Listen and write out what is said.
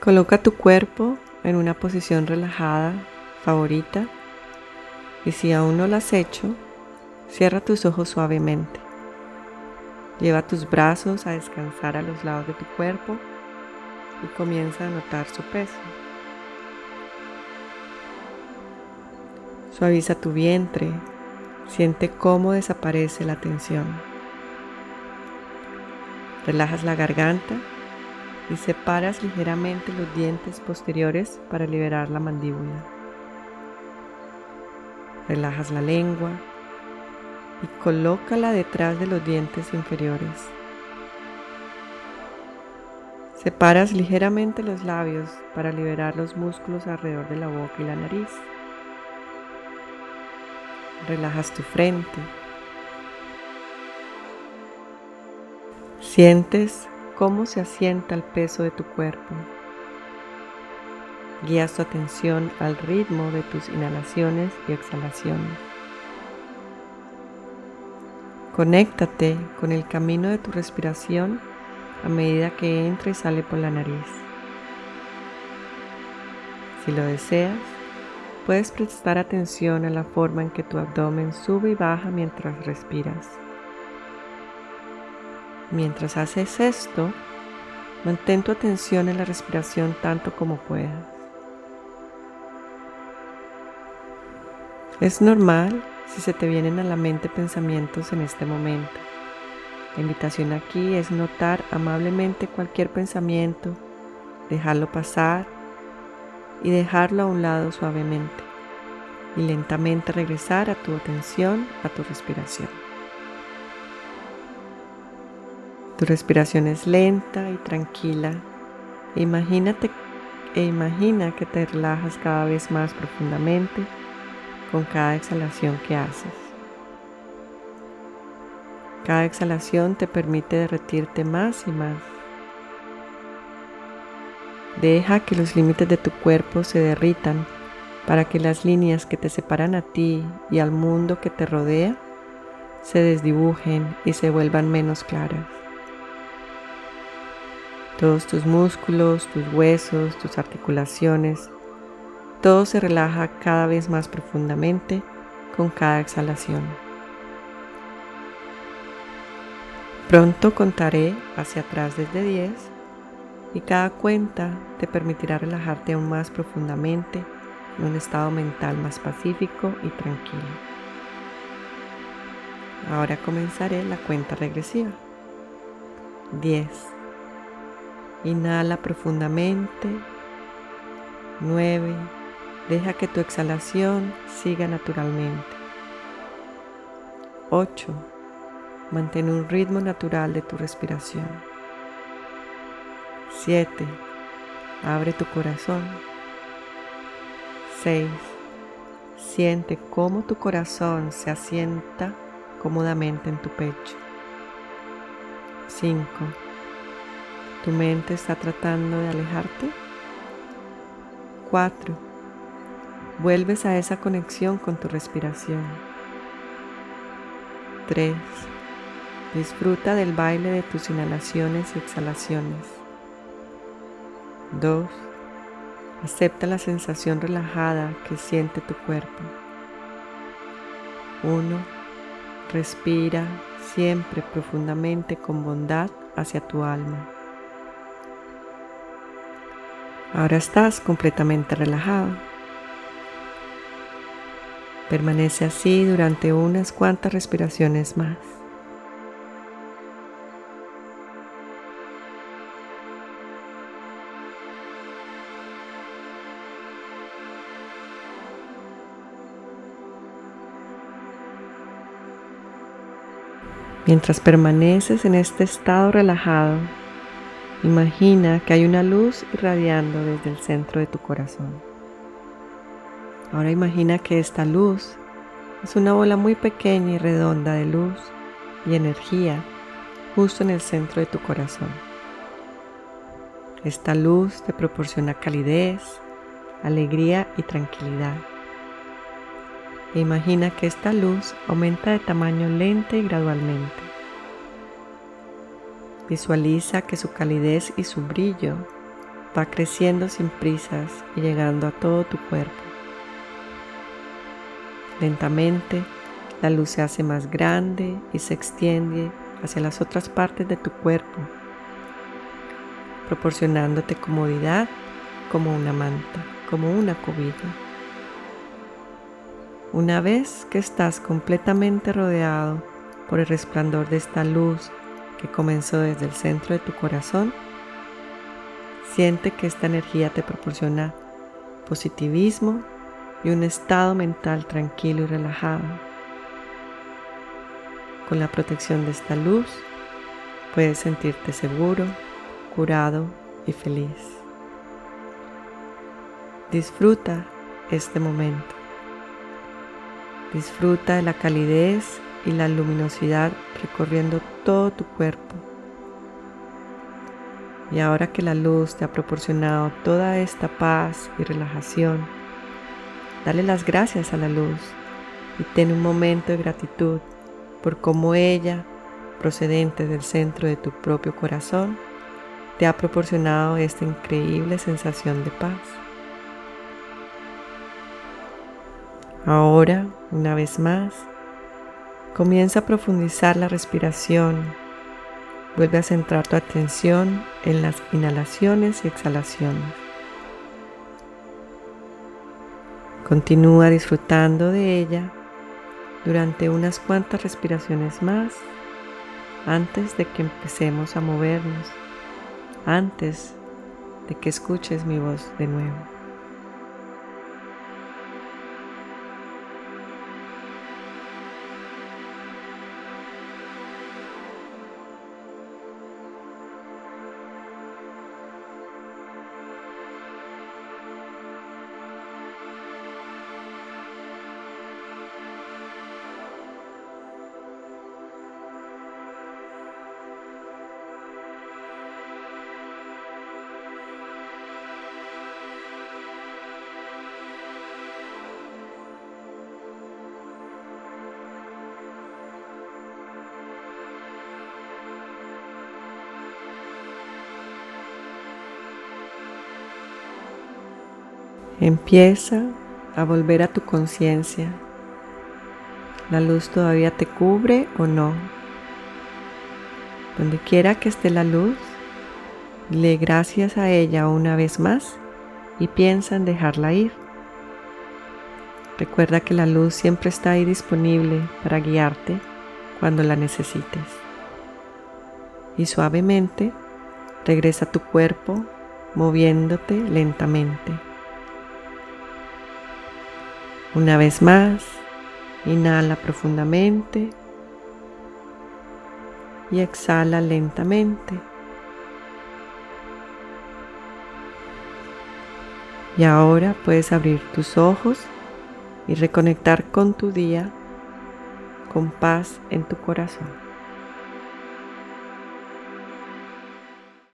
Coloca tu cuerpo en una posición relajada, favorita, y si aún no lo has hecho, cierra tus ojos suavemente. Lleva tus brazos a descansar a los lados de tu cuerpo y comienza a notar su peso. Suaviza tu vientre, siente cómo desaparece la tensión. Relajas la garganta y separas ligeramente los dientes posteriores para liberar la mandíbula. Relajas la lengua y colócala detrás de los dientes inferiores. Separas ligeramente los labios para liberar los músculos alrededor de la boca y la nariz. Relajas tu frente. Sientes cómo se asienta el peso de tu cuerpo. Guías tu atención al ritmo de tus inhalaciones y exhalaciones. Conéctate con el camino de tu respiración a medida que entra y sale por la nariz. Si lo deseas, puedes prestar atención a la forma en que tu abdomen sube y baja mientras respiras. Mientras haces esto, mantén tu atención en la respiración tanto como puedas. Es normal si se te vienen a la mente pensamientos en este momento. La invitación aquí es notar amablemente cualquier pensamiento, dejarlo pasar y dejarlo a un lado suavemente y lentamente regresar a tu atención, a tu respiración. Tu respiración es lenta y tranquila. Imagínate e imagina que te relajas cada vez más profundamente con cada exhalación que haces. Cada exhalación te permite derretirte más y más. Deja que los límites de tu cuerpo se derritan para que las líneas que te separan a ti y al mundo que te rodea se desdibujen y se vuelvan menos claras. Todos tus músculos, tus huesos, tus articulaciones, todo se relaja cada vez más profundamente con cada exhalación. Pronto contaré hacia atrás desde 10 y cada cuenta te permitirá relajarte aún más profundamente en un estado mental más pacífico y tranquilo. Ahora comenzaré la cuenta regresiva. 10. Inhala profundamente. 9. Deja que tu exhalación siga naturalmente. 8. Mantén un ritmo natural de tu respiración. 7. Abre tu corazón. 6. Siente cómo tu corazón se asienta cómodamente en tu pecho. 5. ¿Tu mente está tratando de alejarte? 4. Vuelves a esa conexión con tu respiración. 3. Disfruta del baile de tus inhalaciones y exhalaciones. 2. Acepta la sensación relajada que siente tu cuerpo. 1. Respira siempre profundamente con bondad hacia tu alma. Ahora estás completamente relajado. Permanece así durante unas cuantas respiraciones más. Mientras permaneces en este estado relajado, Imagina que hay una luz irradiando desde el centro de tu corazón. Ahora imagina que esta luz es una bola muy pequeña y redonda de luz y energía justo en el centro de tu corazón. Esta luz te proporciona calidez, alegría y tranquilidad. E imagina que esta luz aumenta de tamaño lenta y gradualmente. Visualiza que su calidez y su brillo va creciendo sin prisas y llegando a todo tu cuerpo. Lentamente, la luz se hace más grande y se extiende hacia las otras partes de tu cuerpo, proporcionándote comodidad como una manta, como una cobija. Una vez que estás completamente rodeado por el resplandor de esta luz que comenzó desde el centro de tu corazón, siente que esta energía te proporciona positivismo y un estado mental tranquilo y relajado. Con la protección de esta luz, puedes sentirte seguro, curado y feliz. Disfruta este momento. Disfruta de la calidez y la luminosidad recorriendo todo tu cuerpo. Y ahora que la luz te ha proporcionado toda esta paz y relajación, dale las gracias a la luz y ten un momento de gratitud por cómo ella, procedente del centro de tu propio corazón, te ha proporcionado esta increíble sensación de paz. Ahora, una vez más, comienza a profundizar la respiración. Vuelve a centrar tu atención en las inhalaciones y exhalaciones. Continúa disfrutando de ella durante unas cuantas respiraciones más antes de que empecemos a movernos, antes de que escuches mi voz de nuevo. Empieza a volver a tu conciencia. ¿La luz todavía te cubre o no? Donde quiera que esté la luz, le gracias a ella una vez más y piensa en dejarla ir. Recuerda que la luz siempre está ahí disponible para guiarte cuando la necesites. Y suavemente regresa a tu cuerpo moviéndote lentamente. Una vez más, inhala profundamente y exhala lentamente. Y ahora puedes abrir tus ojos y reconectar con tu día con paz en tu corazón.